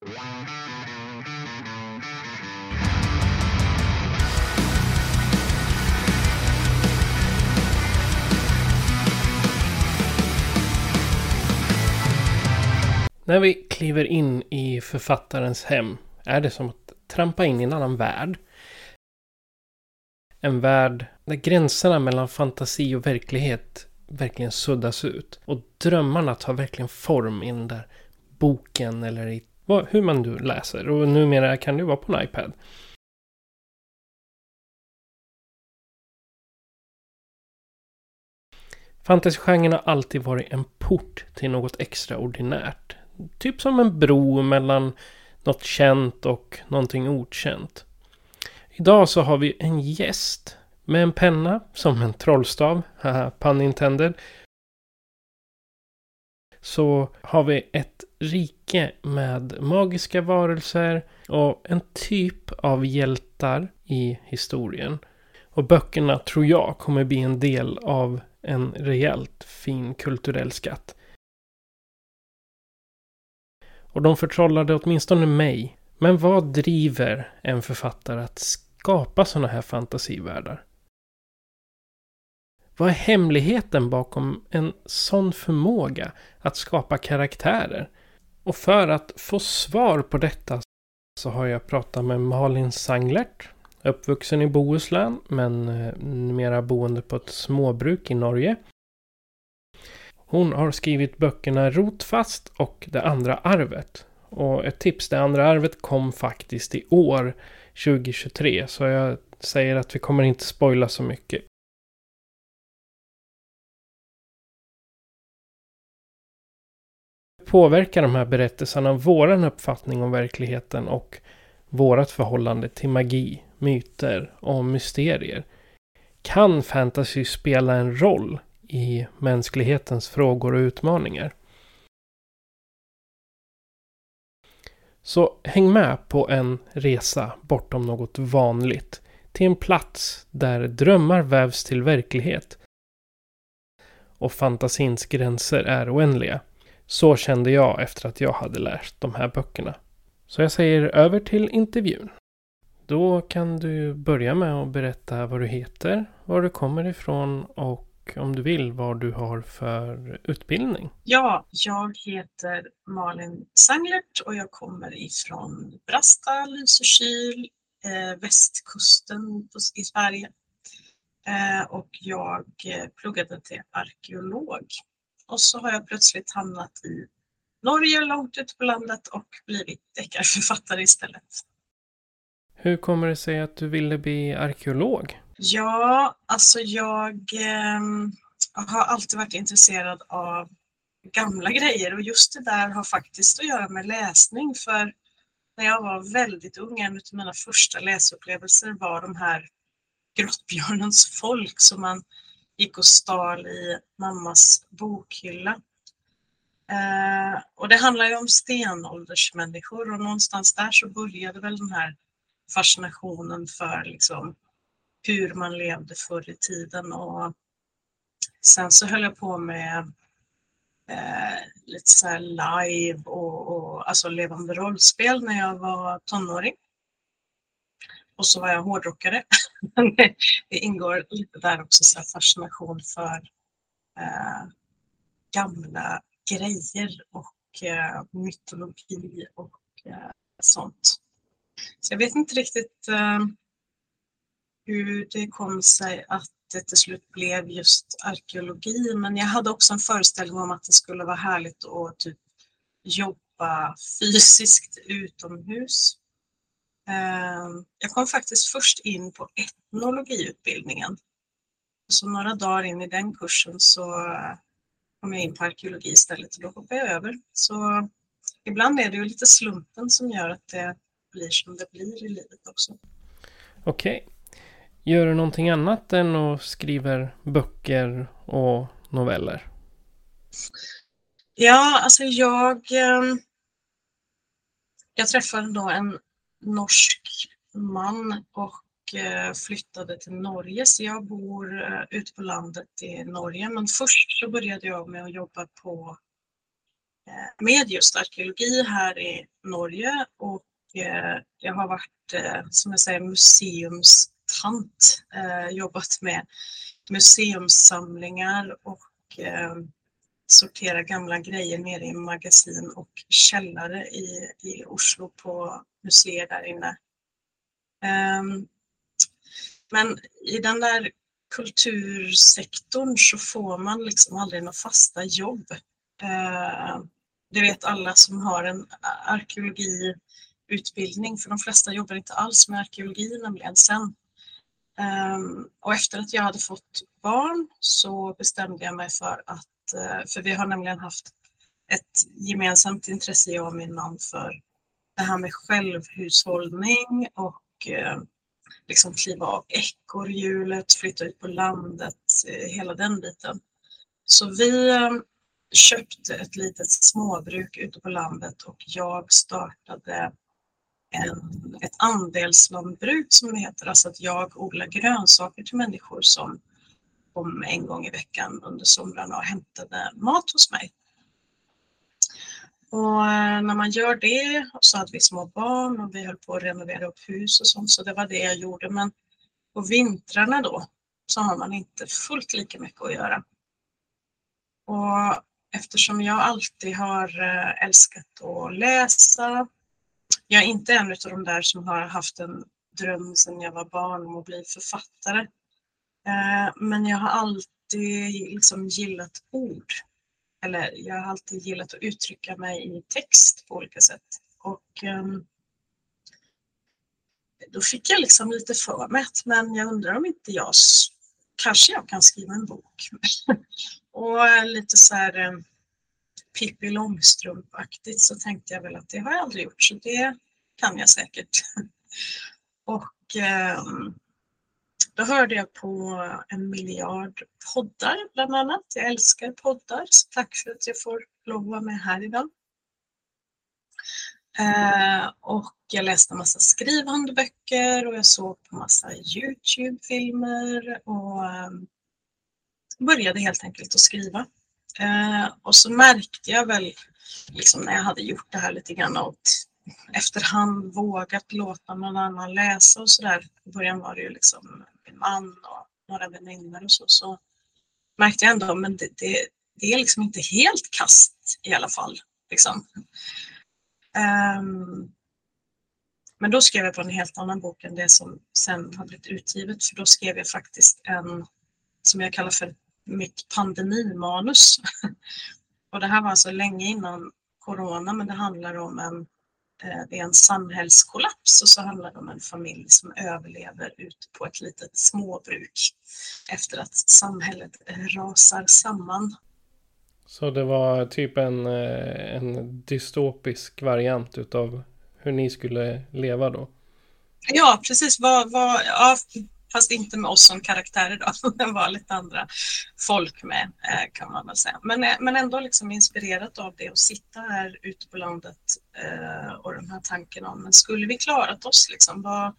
När vi kliver in i författarens hem är det som att trampa in i en annan värld. En värld där gränserna mellan fantasi och verklighet verkligen suddas ut. Och drömmarna tar verkligen form i den där boken eller i vad, hur man nu läser. Och numera kan det vara på en iPad. Fantasygenren har alltid varit en port till något extraordinärt. Typ som en bro mellan något känt och någonting okänt. Idag så har vi en gäst med en penna som en trollstav, haha, pun intended. Så har vi ett rike med magiska varelser och en typ av hjältar i historien. Och böckerna tror jag kommer bli en del av en rejält fin kulturell skatt. Och de förtrollade åtminstone mig. Men vad driver en författare att skapa sådana här fantasivärldar? Vad är hemligheten bakom en sån förmåga att skapa karaktärer? Och för att få svar på detta så har jag pratat med Malin Sanglert. Uppvuxen i Bohuslän men eh, numera boende på ett småbruk i Norge. Hon har skrivit böckerna Rotfast och Det andra arvet. Och ett tips, Det andra arvet kom faktiskt i år, 2023. Så jag säger att vi kommer inte spoila så mycket. Påverkar de här berättelserna våran uppfattning om verkligheten och vårat förhållande till magi, myter och mysterier? Kan fantasy spela en roll i mänsklighetens frågor och utmaningar. Så häng med på en resa bortom något vanligt till en plats där drömmar vävs till verklighet och fantasins gränser är oändliga. Så kände jag efter att jag hade läst de här böckerna. Så jag säger över till intervjun. Då kan du börja med att berätta vad du heter, var du kommer ifrån och om du vill vad du har för utbildning. Ja, jag heter Malin Sanglert och jag kommer ifrån Brasta, Lysekil, eh, västkusten i Sverige. Eh, och jag eh, pluggade till arkeolog. Och så har jag plötsligt hamnat i Norge långt ute på landet och blivit deckarförfattare istället. Hur kommer det sig att du ville bli arkeolog? Ja, alltså jag eh, har alltid varit intresserad av gamla grejer och just det där har faktiskt att göra med läsning för när jag var väldigt ung, en av mina första läsupplevelser var de här Grottbjörnens folk som man gick och stal i mammas bokhylla. Eh, och det handlar ju om stenåldersmänniskor och någonstans där så började väl den här fascinationen för liksom hur man levde förr i tiden. Och sen så höll jag på med eh, lite så här live och, och alltså levande rollspel när jag var tonåring. Och så var jag hårdrockare. det ingår lite där också så fascination för eh, gamla grejer och eh, mytologi och eh, sånt. Så jag vet inte riktigt eh, hur det kom sig att det till slut blev just arkeologi. Men jag hade också en föreställning om att det skulle vara härligt att typ jobba fysiskt utomhus. Ehm, jag kom faktiskt först in på etnologiutbildningen. Så några dagar in i den kursen så kom jag in på arkeologi istället och då hoppade jag över. Så ibland är det ju lite slumpen som gör att det blir som det blir i livet också. Okej. Okay. Gör du någonting annat än att skriva böcker och noveller? Ja, alltså jag... Ehm, jag träffade då en norsk man och eh, flyttade till Norge. Så jag bor eh, ute på landet i Norge. Men först så började jag med att jobba på eh, med just arkeologi här i Norge och jag har varit, som jag säger, museumstant. Jobbat med museumssamlingar och sortera gamla grejer nere i magasin och källare i, i Oslo på museer där inne. Um, men i den där kultursektorn så får man liksom aldrig några fasta jobb. Uh, det vet alla som har en arkeologiutbildning, för de flesta jobbar inte alls med arkeologi nämligen sen. Um, och efter att jag hade fått barn så bestämde jag mig för att Eh, för vi har nämligen haft ett gemensamt intresse, jag och min man, för det här med självhushållning och eh, liksom kliva av ekorrhjulet, flytta ut på landet, eh, hela den biten. Så vi köpte ett litet småbruk ute på landet och jag startade en, ett andelslandbruk som det heter, alltså att jag odlar grönsaker till människor som kom en gång i veckan under somrarna och hämtade mat hos mig. Och eh, när man gör det så hade vi små barn och vi höll på att renovera upp hus och sånt, så det var det jag gjorde. Men på vintrarna då så har man inte fullt lika mycket att göra. Och eftersom jag alltid har eh, älskat att läsa, jag är inte en av de där som har haft en dröm sedan jag var barn om att bli författare. Eh, men jag har alltid liksom gillat ord. Eller jag har alltid gillat att uttrycka mig i text på olika sätt. Och ehm, då fick jag liksom lite för mig att men jag undrar om inte jag kanske jag kan skriva en bok. och eh, lite så här ehm, Pippi Långstrump-aktigt så tänkte jag väl att det har jag aldrig gjort så det kan jag säkert. och um, då hörde jag på en miljard poddar bland annat. Jag älskar poddar, så tack för att jag får lov att vara med här idag. Eh, och jag läste en massa skrivhandböcker och jag såg på massa Youtube-filmer och eh, började helt enkelt att skriva. Eh, och så märkte jag väl, liksom när jag hade gjort det här lite grann och efterhand vågat låta någon annan läsa och sådär. I början var det ju liksom min man och några väninnor och så, så märkte jag ändå men det, det, det är liksom inte helt kast i alla fall. Liksom. Um, men då skrev jag på en helt annan bok än det som sen har blivit utgivet för då skrev jag faktiskt en som jag kallar för mitt pandemimanus. och det här var alltså länge innan corona men det handlar om en det är en samhällskollaps och så handlar det om en familj som överlever ute på ett litet småbruk efter att samhället rasar samman. Så det var typ en, eh, en dystopisk variant utav hur ni skulle leva då? Ja, precis. Vad, vad, ja, fast inte med oss som karaktärer då, det var lite andra folk med eh, kan man väl säga. Men, eh, men ändå liksom inspirerat av det att sitta här ute på landet eh, och den här tanken om, men skulle vi klarat oss liksom? Vad,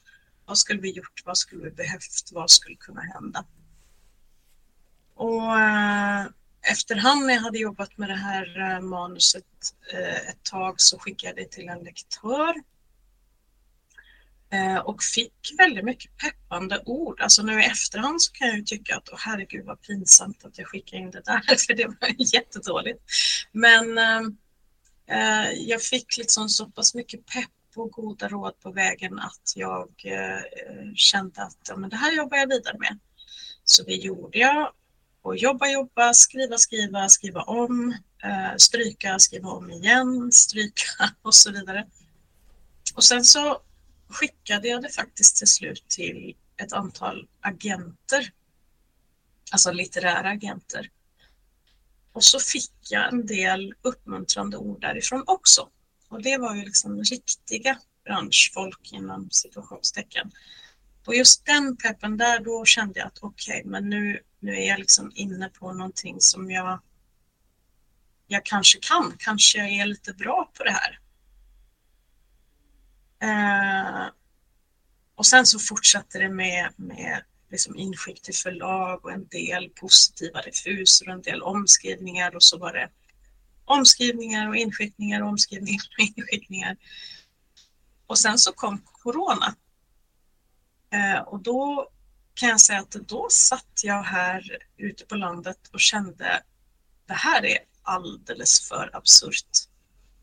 vad skulle vi gjort? Vad skulle vi behövt? Vad skulle kunna hända? Och efterhand när jag hade jobbat med det här manuset ett tag så skickade jag det till en lektör Eh, och fick väldigt mycket peppande ord. Alltså nu i efterhand så kan jag ju tycka att oh, herregud vad pinsamt att jag skickade in det där, för det var jättedåligt. Men ehm, eh, jag fick liksom så pass mycket pepp och goda råd på vägen att jag eh, kände att ja, men det här jobbar jag vidare med. Så det gjorde jag. Och jobba, jobba, skriva, skriva, skriva om, eh, stryka, skriva om igen, stryka och så vidare. Och sen så skickade jag det faktiskt till slut till ett antal agenter. Alltså litterära agenter. Och så fick jag en del uppmuntrande ord därifrån också. Och det var ju liksom riktiga branschfolk inom situationstecken. Och just den peppen där, då kände jag att okej, okay, men nu, nu är jag liksom inne på någonting som jag, jag kanske kan. Kanske jag är lite bra på det här. Eh, och sen så fortsatte det med, med liksom inskick till förlag och en del positiva refuser och en del omskrivningar och så var det omskrivningar och inskickningar och omskrivningar och inskickningar. Och sen så kom corona. Eh, och då kan jag säga att då satt jag här ute på landet och kände det här är alldeles för absurt.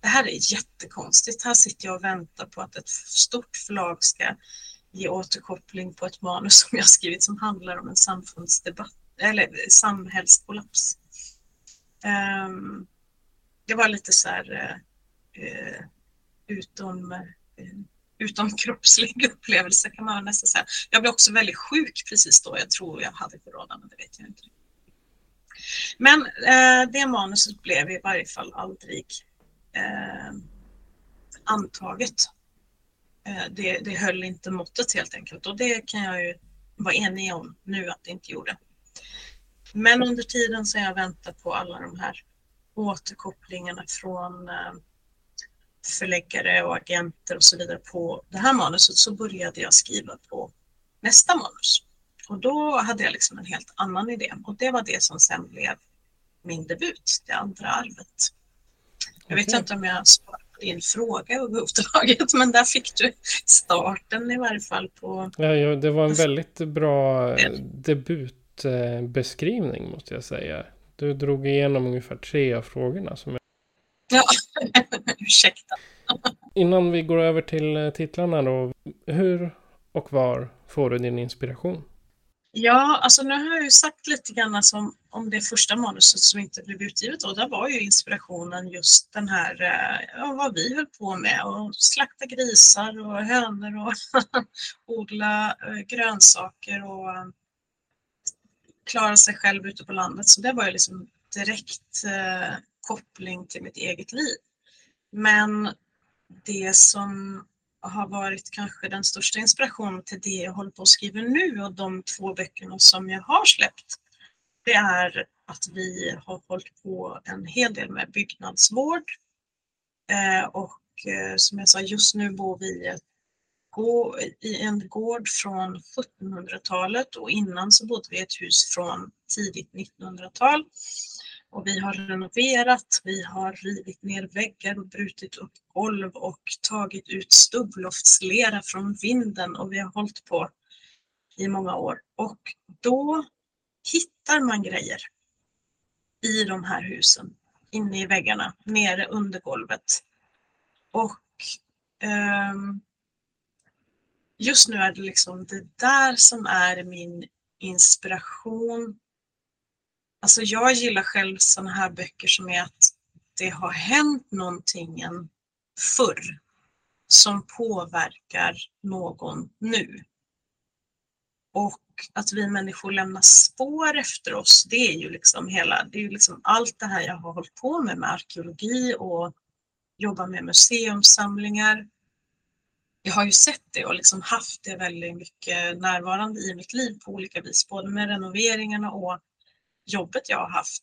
Det här är jättekonstigt. Här sitter jag och väntar på att ett stort förlag ska ge återkoppling på ett manus som jag skrivit som handlar om en samfundsdebatt eller samhällskollaps. Um, det var lite så här uh, utom, eh, uh, utom kroppslig upplevelse kan man nästan säga. Jag blev också väldigt sjuk precis då. Jag tror jag hade corona, men det vet jag inte. Men uh, det manuset blev i varje fall aldrig Eh, antaget. Eh, det, det höll inte måttet helt enkelt och det kan jag ju vara enig om nu att det inte gjorde. Men under tiden så har jag väntat på alla de här återkopplingarna från eh, förläggare och agenter och så vidare på det här manuset så började jag skriva på nästa manus. Och då hade jag liksom en helt annan idé och det var det som sen blev min debut, Det andra arvet. Jag vet inte om jag svarar din fråga överhuvudtaget, men där fick du starten i varje fall på... Ja, ja det var en väldigt bra debutbeskrivning måste jag säga. Du drog igenom ungefär tre av frågorna som jag... Ja, ursäkta. Innan vi går över till titlarna då. Hur och var får du din inspiration? Ja, alltså nu har jag ju sagt lite grann alltså om det första manuset som inte blev utgivet och där var ju inspirationen just den här, eh, ja, vad vi höll på med och slakta grisar och hönor och odla eh, grönsaker och eh, klara sig själv ute på landet. Så det var ju liksom direkt eh, koppling till mitt eget liv. Men det som har varit kanske den största inspirationen till det jag håller på att skriva nu och de två böckerna som jag har släppt. Det är att vi har hållit på en hel del med byggnadsvård. Eh, och eh, som jag sa, just nu bor vi i en gård från 1700-talet och innan så bodde vi i ett hus från tidigt 1900-tal. Och vi har renoverat, vi har rivit ner väggar och brutit upp golv och tagit ut stubbloftslera från vinden och vi har hållit på i många år. Och då hittar man grejer i de här husen, inne i väggarna, nere under golvet. Och um, just nu är det liksom det där som är min inspiration Alltså jag gillar själv sådana här böcker som är att det har hänt någonting förr som påverkar någon nu. Och att vi människor lämnar spår efter oss, det är ju liksom hela, det är ju liksom allt det här jag har hållit på med med arkeologi och jobba med museumsamlingar. Jag har ju sett det och liksom haft det väldigt mycket närvarande i mitt liv på olika vis, både med renoveringarna och jobbet jag har haft.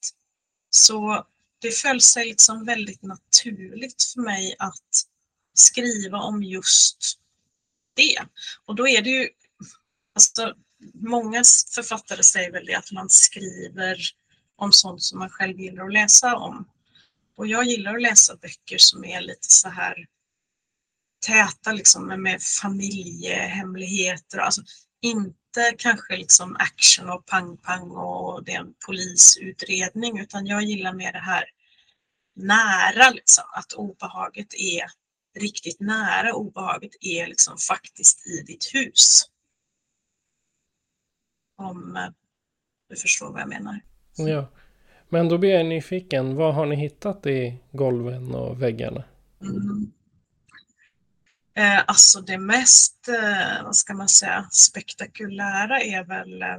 Så det föll sig liksom väldigt naturligt för mig att skriva om just det. Och då är det ju, alltså, många författare säger väl det att man skriver om sånt som man själv gillar att läsa om. Och jag gillar att läsa böcker som är lite så här täta liksom med familjehemligheter. Alltså inte kanske liksom action och pang-pang och det är en polisutredning utan jag gillar mer det här nära, liksom, att obehaget är riktigt nära. Obehaget är liksom faktiskt i ditt hus. Om eh, du förstår vad jag menar. Ja, men då blir jag nyfiken. Vad har ni hittat i golven och väggarna? Mm. Eh, alltså det mest, eh, vad ska man säga, spektakulära är väl eh,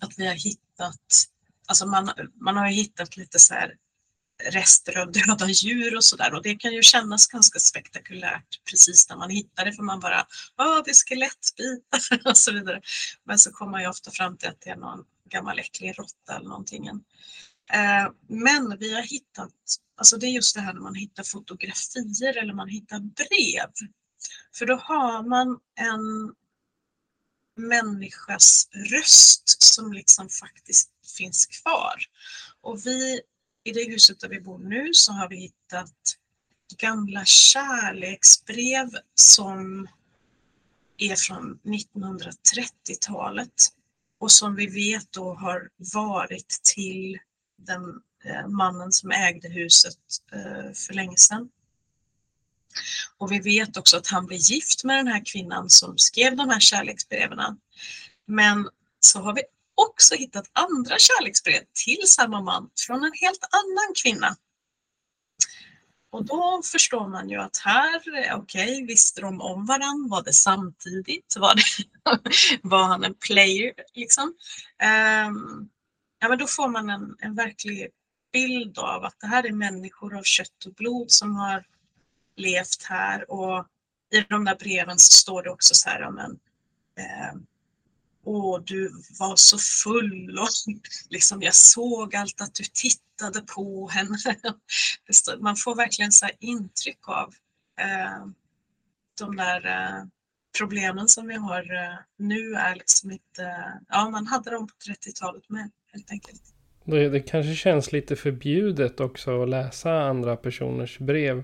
att vi har hittat alltså man, man har hittat lite så här rester av döda djur och sådär och det kan ju kännas ganska spektakulärt precis när man hittar det för man bara, ja det är skelettbitar och så vidare. Men så kommer man ju ofta fram till att det är någon gammal äcklig råtta eller någonting. Eh, Eh, men vi har hittat, alltså det är just det här när man hittar fotografier eller man hittar brev. För då har man en människas röst som liksom faktiskt finns kvar. Och vi, i det huset där vi bor nu så har vi hittat gamla kärleksbrev som är från 1930-talet och som vi vet då har varit till den eh, mannen som ägde huset eh, för länge sedan. Och vi vet också att han blev gift med den här kvinnan som skrev de här kärleksbreven. Men så har vi också hittat andra kärleksbrev till samma man från en helt annan kvinna. Och då förstår man ju att här, eh, okej, okay, visste de om varandra? Var det samtidigt? Var, det, var han en player liksom? Um, ja, men då får man en, en verklig bild av att det här är människor av kött och blod som har levt här och i de där breven så står det också så här, men, eh, Åh, du var så full och liksom jag såg allt att du tittade på henne. Man får verkligen så intryck av eh, de där eh, problemen som vi har eh, nu är liksom inte, ja man hade dem på 30-talet med helt enkelt. Det, det kanske känns lite förbjudet också att läsa andra personers brev.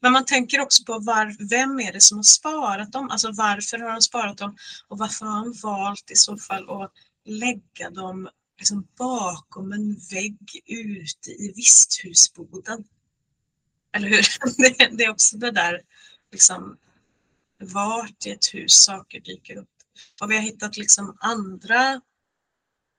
Men man tänker också på var, vem är det som har sparat dem? Alltså varför har de sparat dem? Och varför har de valt i så fall att lägga dem liksom bakom en vägg ute i visthusboden? Eller hur? Det, det är också det där liksom vart i ett hus saker dyker upp. Och vi har hittat liksom andra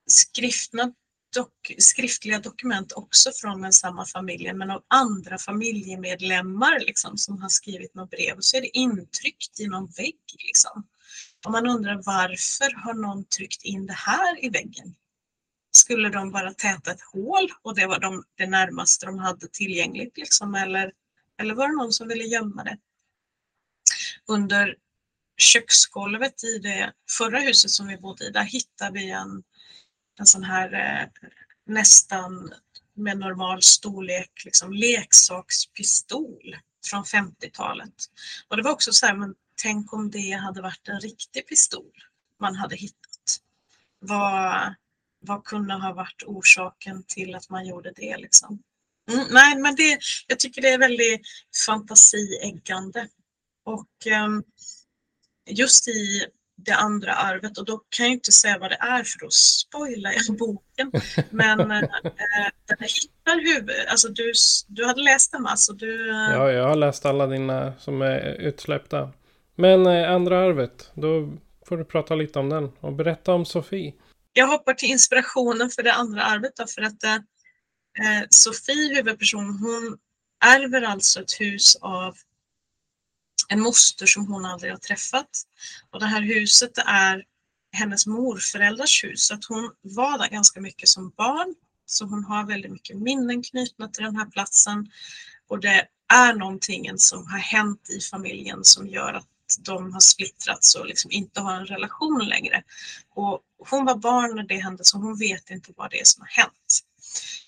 skriftna dok skriftliga dokument också från den samma familjen men av andra familjemedlemmar liksom, som har skrivit något brev och så är det intryckt i någon vägg. Liksom. Och man undrar varför har någon tryckt in det här i väggen? Skulle de bara täta ett hål och det var de, det närmaste de hade tillgängligt liksom, eller, eller var det någon som ville gömma det? Under köksgolvet i det förra huset som vi bodde i, där hittade vi en en sån här eh, nästan med normal storlek liksom leksakspistol från 50-talet. Och det var också så här, men tänk om det hade varit en riktig pistol man hade hittat. Vad, vad kunde ha varit orsaken till att man gjorde det liksom? Mm, nej, men det, jag tycker det är väldigt fantasieggande. Och um, just i det andra arvet och då kan jag inte säga vad det är för då spoilar jag boken. Men äh, den hittar huvudet, alltså du, du hade läst den alltså? Du, äh... Ja, jag har läst alla dina som är utsläppta. Men äh, andra arvet, då får du prata lite om den och berätta om Sofie. Jag hoppar till inspirationen för det andra arvet då, för att äh, Sofie, huvudpersonen, hon ärver alltså ett hus av en moster som hon aldrig har träffat. Och det här huset är hennes morföräldrars hus, så att hon var där ganska mycket som barn. Så hon har väldigt mycket minnen knutna till den här platsen. Och det är någonting som har hänt i familjen som gör att de har splittrats och liksom inte har en relation längre. Och hon var barn när det hände så hon vet inte vad det är som har hänt.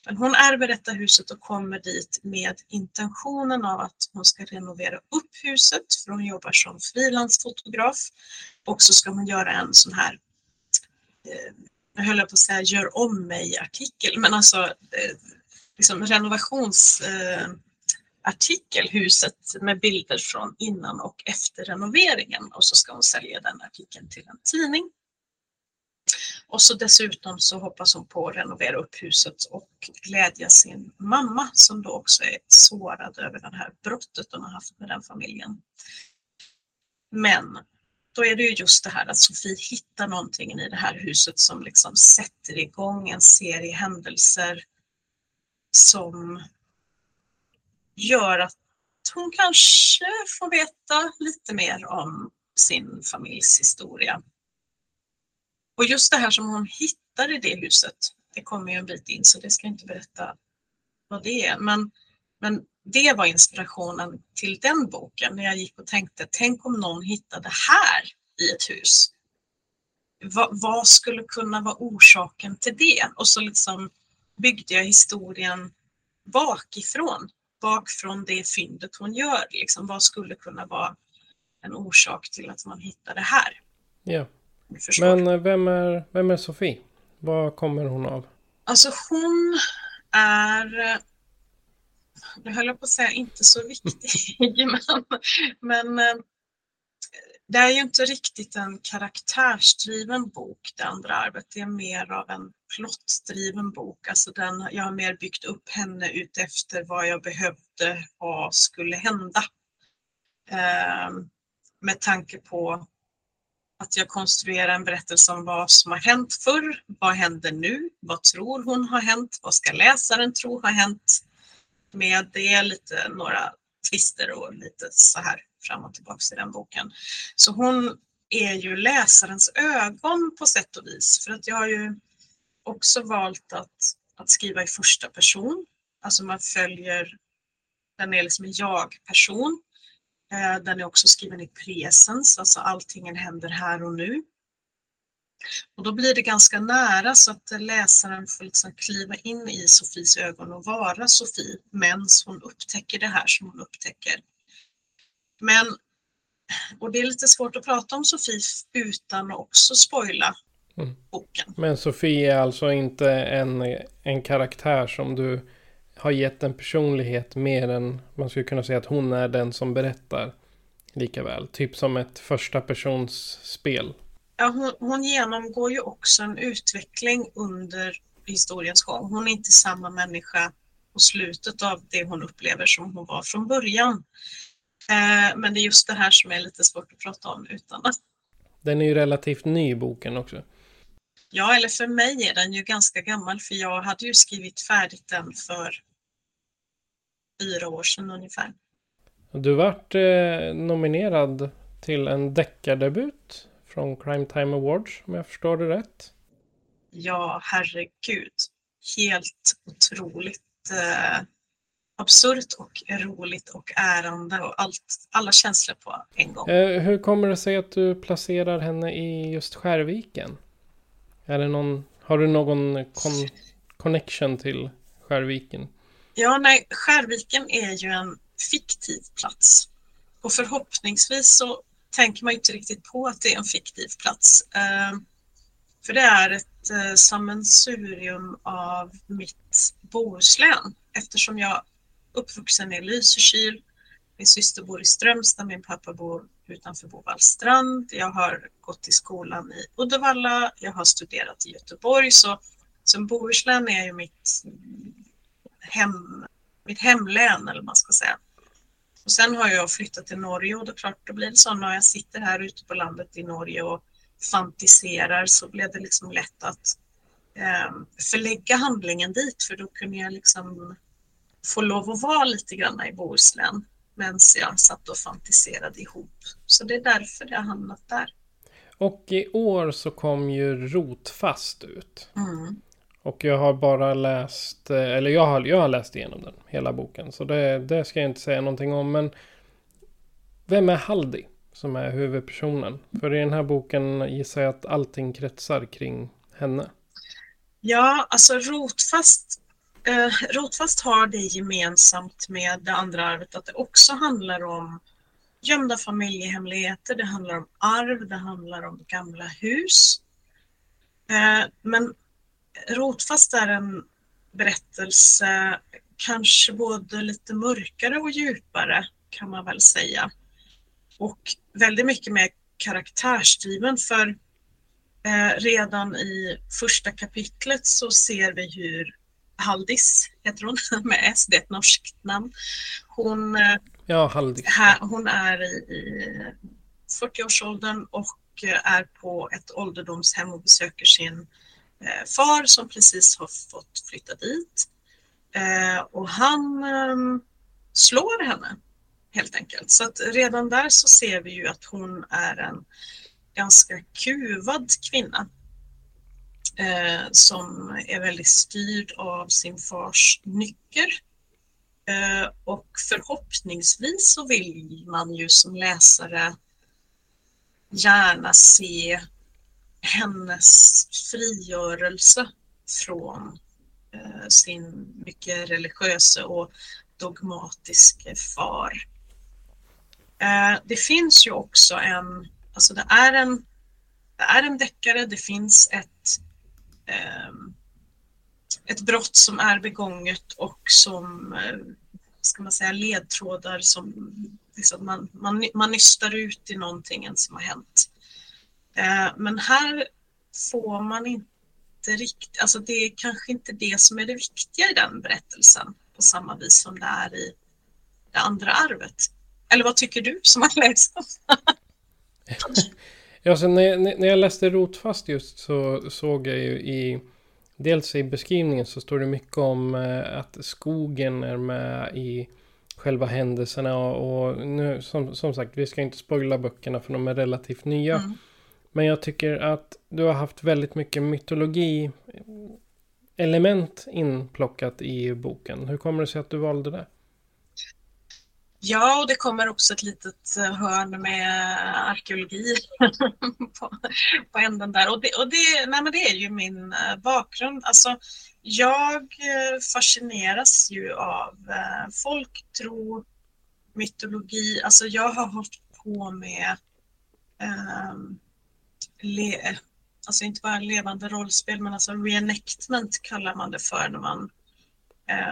Men hon ärver detta huset och kommer dit med intentionen av att hon ska renovera upp huset för hon jobbar som frilansfotograf. Och så ska hon göra en sån här, eh, jag höll på att säga gör om mig-artikel, men alltså eh, liksom renovationsartikel, eh, huset med bilder från innan och efter renoveringen och så ska hon sälja den artikeln till en tidning. Och så dessutom så hoppas hon på att renovera upp huset och glädja sin mamma som då också är sårad över det här brottet hon har haft med den familjen. Men då är det ju just det här att Sofie hittar någonting i det här huset som liksom sätter igång en serie händelser som gör att hon kanske får veta lite mer om sin familjs historia. Och just det här som hon hittar i det huset, det kommer ju en bit in så det ska jag inte berätta vad det är. Men, men det var inspirationen till den boken när jag gick och tänkte, tänk om någon hittade här i ett hus. Va, vad skulle kunna vara orsaken till det? Och så liksom byggde jag historien bakifrån, bakifrån det fyndet hon gör. Liksom, vad skulle kunna vara en orsak till att man hittar det här? Ja. Men eh, vem är, vem är Sofie? Vad kommer hon av? Alltså hon är, nu höll jag på att säga inte så viktig, men, men eh, det är ju inte riktigt en karaktärsdriven bok, det andra arvet. Det är mer av en plottdriven bok. Alltså den, jag har mer byggt upp henne utefter vad jag behövde ha skulle hända. Eh, med tanke på att jag konstruerar en berättelse om vad som har hänt förr, vad händer nu, vad tror hon har hänt, vad ska läsaren tro har hänt. Med det lite några twister och lite så här fram och tillbaka i den boken. Så hon är ju läsarens ögon på sätt och vis. För att jag har ju också valt att, att skriva i första person. Alltså man följer, den är liksom en jag-person. Eh, den är också skriven i presens, alltså allting händer här och nu. Och då blir det ganska nära så att läsaren får liksom kliva in i Sofies ögon och vara Sofie medan hon upptäcker det här som hon upptäcker. Men, och det är lite svårt att prata om Sofie utan att också spoila mm. boken. Men Sofie är alltså inte en, en karaktär som du har gett en personlighet mer än man skulle kunna säga att hon är den som berättar lika väl. Typ som ett första persons spel. Ja, hon, hon genomgår ju också en utveckling under historiens gång. Hon är inte samma människa på slutet av det hon upplever som hon var från början. Eh, men det är just det här som är lite svårt att prata om utan att... Den är ju relativt ny boken också. Ja, eller för mig är den ju ganska gammal för jag hade ju skrivit färdigt den för fyra år sedan ungefär. Du vart eh, nominerad till en deckardebut från Crime Time Awards om jag förstår det rätt. Ja, herregud. Helt otroligt eh, absurt och roligt och ärande och allt, alla känslor på en gång. Eh, hur kommer det sig att du placerar henne i just Skärviken? Är det någon, har du någon con connection till Skärviken? Ja, nej, Skärviken är ju en fiktiv plats. Och förhoppningsvis så tänker man inte riktigt på att det är en fiktiv plats. Eh, för det är ett eh, sammensurium av mitt Bohuslän eftersom jag uppvuxen i Lysekil. Min syster bor i Strömstad, min pappa bor utanför Bovallstrand. Jag har gått i skolan i Uddevalla, jag har studerat i Göteborg. Så som Bohuslän är ju mitt, hem, mitt hemlän, eller vad man ska säga. Och sen har jag flyttat till Norge och då klart, då blir det så när jag sitter här ute på landet i Norge och fantiserar så blev det liksom lätt att eh, förlägga handlingen dit för då kunde jag liksom få lov att vara lite grann i Bohuslän medan jag satt och fantiserade ihop. Så det är därför det har hamnat där. Och i år så kom ju Rotfast ut. Mm. Och jag har bara läst, eh, eller jag har, jag har läst igenom den, hela boken. Så det, det ska jag inte säga någonting om. Men vem är Haldi som är huvudpersonen? För i den här boken gissar jag att allting kretsar kring henne. Ja, alltså Rotfast Eh, Rotfast har det gemensamt med det andra arvet att det också handlar om gömda familjehemligheter, det handlar om arv, det handlar om gamla hus. Eh, men Rotfast är en berättelse kanske både lite mörkare och djupare kan man väl säga. Och väldigt mycket mer karaktärsdriven för eh, redan i första kapitlet så ser vi hur Haldis heter hon med S, det är ett norskt namn. Hon, eh, ja, Haldis. Här, hon är i, i 40-årsåldern och är på ett ålderdomshem och besöker sin eh, far som precis har fått flytta dit. Eh, och han eh, slår henne helt enkelt. Så att redan där så ser vi ju att hon är en ganska kuvad kvinna eh, som är väldigt styrd av sin fars nycker. Eh, och förhoppningsvis så vill man ju som läsare gärna se hennes frigörelse från eh, sin mycket religiösa och dogmatiska far. Eh, det finns ju också en, alltså det är en, det är en deckare, det finns ett, Ehm, ett brott som är begånget och som, eh, ska man säga, ledtrådar som liksom man, man, man nystar ut i någonting som har hänt. Eh, men här får man inte riktigt, alltså det är kanske inte det som är det viktiga i den berättelsen på samma vis som det är i det andra arvet. Eller vad tycker du som har läst ja, så när, när jag läste Rotfast just så såg jag ju i Dels i beskrivningen så står det mycket om eh, att skogen är med i själva händelserna och, och nu som, som sagt vi ska inte spoila böckerna för de är relativt nya. Mm. Men jag tycker att du har haft väldigt mycket mytologi element inplockat i boken. Hur kommer det sig att du valde det? Ja, och det kommer också ett litet eh, hörn med arkeologi på, på änden där. Och, det, och det, nej, men det är ju min eh, bakgrund. Alltså, jag eh, fascineras ju av folktro, mytologi. Alltså, jag har hållit på med um, le, alltså inte bara levande rollspel, men alltså reenactment kallar man det för när man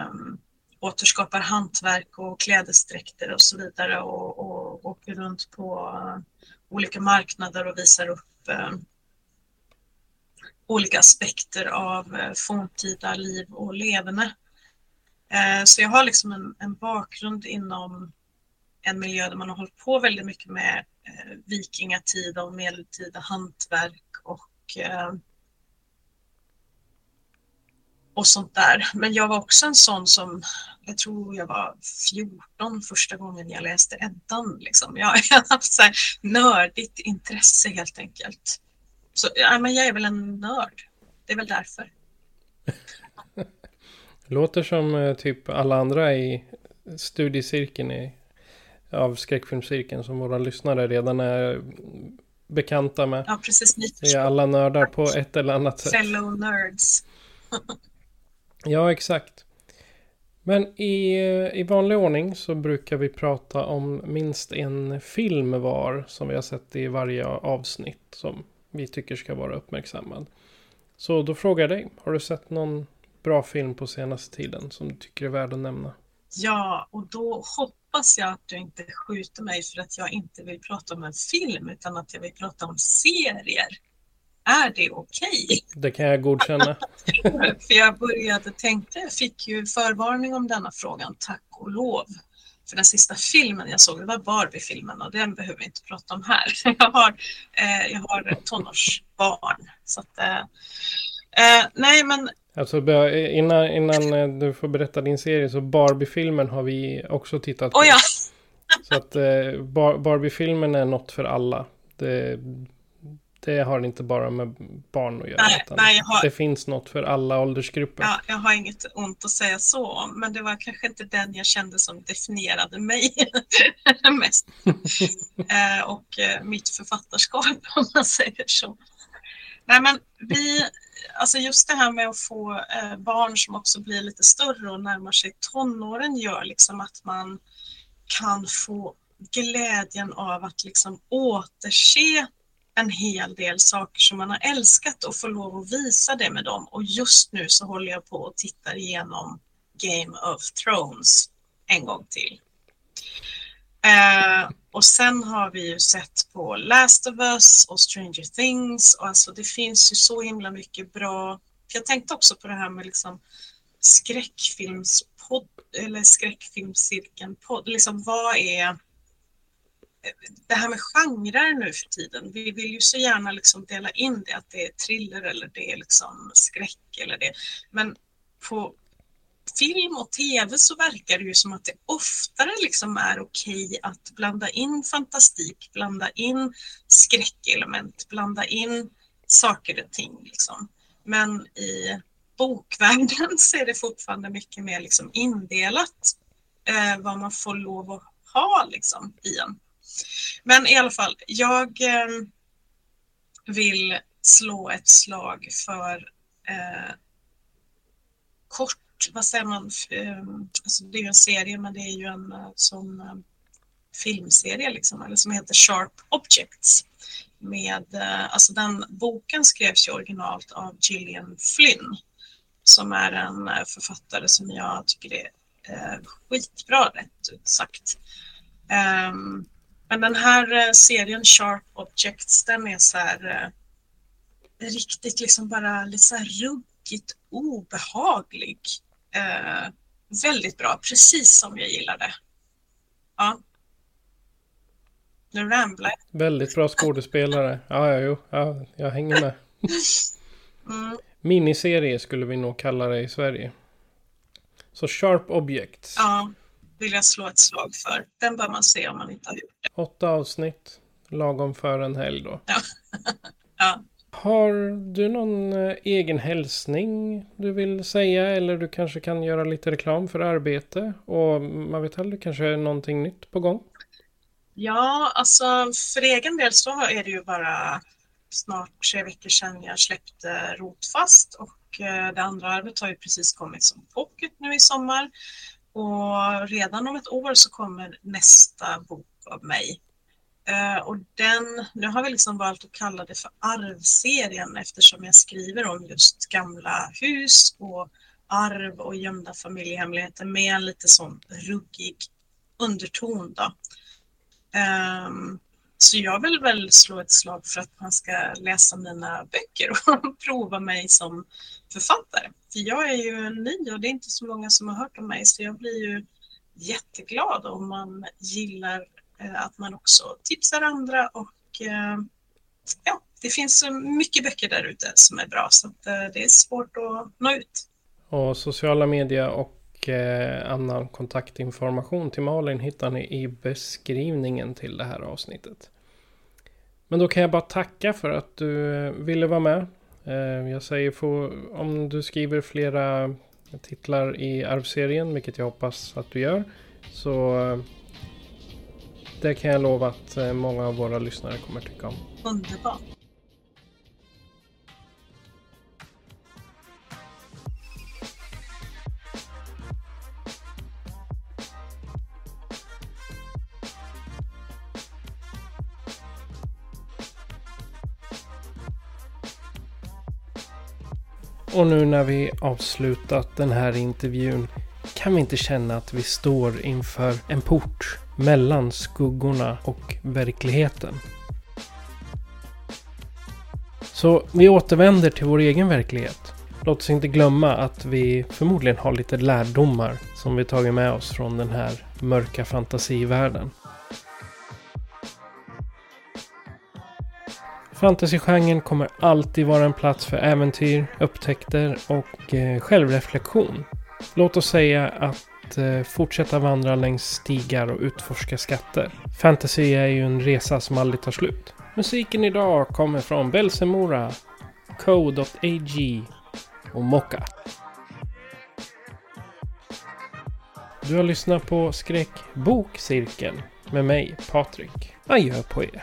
um, återskapar hantverk och klädesdräkter och så vidare och, och åker runt på eh, olika marknader och visar upp eh, olika aspekter av eh, forntida liv och levande. Eh, så jag har liksom en, en, bakgrund inom en miljö där man har hållit på väldigt mycket med eh, vikingatid och medeltida hantverk och och sånt där. Men jag var också en sån som, jag tror jag var 14 första gången jag läste Eddan. Liksom. Jag, har haft så här nördigt intresse helt enkelt. Så ja, men jag är väl en nörd. Det är väl därför. Låter som eh, typ alla andra i studiecirkeln i, av skräckfilmscirkeln som våra lyssnare redan är bekanta med. Ja, precis. Vi är alla nördar på ett eller annat sätt. Fellow nerds. Ja, exakt. Men i, eh, i vanlig ordning så brukar vi prata om minst en film var som vi har sett i varje avsnitt som vi tycker ska vara uppmärksammad. Så då frågar jag dig, har du sett någon bra film på senaste tiden som du tycker är värd att nämna? Ja, och då hoppas jag att du inte skjuter mig för att jag inte vill prata om en film utan att jag vill prata om serier. Är det okej? Okay? Det kan jag godkänna. För jag började tänka, jag fick ju förvarning om denna frågan, tack och lov. För den sista filmen jag såg, det var Barbie-filmen och den behöver vi inte prata om här. Jag har, eh, jag har tonårsbarn. Så att, eh, eh, nej men... Alltså innan, innan eh, du får berätta din serie så Barbie-filmen har vi också tittat på. Oh ja. så att eh, Barbie-filmen är något för alla. Det, det har inte bara med barn att göra. Nej, nej, har... Det finns något för alla åldersgrupper. Ja, jag har inget ont att säga så om, men det var kanske inte den jag kände som definierade mig mest. eh, och eh, mitt författarskap, om man säger så. Nej, men vi, alltså just det här med att få eh, barn som också blir lite större och närmar sig tonåren gör liksom att man kan få glädjen av att liksom återse en hel del saker som man har älskat och får lov att visa det med dem. Och just nu så håller jag på och tittar igenom Game of Thrones en gång till. Eh, och sen har vi ju sett på Last of Us och Stranger Things och alltså det finns ju så himla mycket bra. Jag tänkte också på det här med liksom skräckfilmspodd eller skräckfilmscirkeln podd. Liksom vad är det här med genrer nu för tiden. Vi vill ju så gärna liksom dela in det, att det är thriller eller det är liksom skräck eller det. Men på film och tv så verkar det ju som att det oftare liksom är okej att blanda in fantastik, blanda in skräckelement, blanda in saker och ting. Liksom. Men i bokvärlden så är det fortfarande mycket mer liksom indelat eh, vad man får lov att ha liksom, i en. Men i alla fall, jag eh, vill slå ett slag för eh, kort, vad säger man, eh, alltså det är ju en serie men det är ju en sån eh, ehm, filmserie liksom, eller som heter Sharp Objects. Med, eh, alltså den boken skrevs ju originalt av Gillian Flynn som är en eh, författare som jag tycker är eh, skitbra rätt ut sagt. Um, men den här eh, serien Sharp Objects den är så här eh, riktigt liksom bara lite så här ruggigt obehaglig. Eh, väldigt bra, precis som jag gillade. Ja. Nu ramblar jag. Väldigt bra skådespelare. Ja, ja, jo, ja, jag hänger med. Mm. Miniserie skulle vi nog kalla det i Sverige. Så Sharp Objects. Ja, vill jag slå ett slag för. Den bör man se om man inte har gjort. Åtta avsnitt. Lagom för en helg då. Ja. ja. Har du någon eh, egen hälsning du vill säga? Eller du kanske kan göra lite reklam för arbete? Och man vet aldrig, kanske är någonting nytt på gång? Ja, alltså för egen del så är det ju bara snart tre veckor sedan jag släppte Rotfast och eh, det andra arvet har ju precis kommit som pocket nu i sommar. Och redan om ett år så kommer nästa bok av mig. Uh, och den, nu har vi liksom valt att kalla det för arvserien eftersom jag skriver om just gamla hus och arv och gömda familjehemligheter med en lite sån ruggig underton. Då. Um, så jag vill väl slå ett slag för att man ska läsa mina böcker och prova mig som författare. För jag är ju ny och det är inte så många som har hört om mig så jag blir ju jätteglad om man gillar Eh, att man också tipsar andra och eh, ja, det finns mycket böcker där ute som är bra så att eh, det är svårt att nå ut. Och sociala medier och annan kontaktinformation till Malin hittar ni i beskrivningen till det här avsnittet. Men då kan jag bara tacka för att du ville vara med. Eh, jag säger för, om du skriver flera titlar i arvserien, vilket jag hoppas att du gör, så det kan jag lova att eh, många av våra lyssnare kommer tycka om. Underbart. Och nu när vi avslutat den här intervjun kan vi inte känna att vi står inför en port mellan skuggorna och verkligheten. Så vi återvänder till vår egen verklighet. Låt oss inte glömma att vi förmodligen har lite lärdomar som vi tagit med oss från den här mörka fantasivärlden. Fantasygenren kommer alltid vara en plats för äventyr, upptäckter och eh, självreflektion. Låt oss säga att att eh, fortsätta vandra längs stigar och utforska skatter. Fantasy är ju en resa som aldrig tar slut. Musiken idag kommer från Belsemora, Co.ag och Mocka. Du har lyssnat på Skräckbokcirkeln med mig, Patrik. Adjö på er.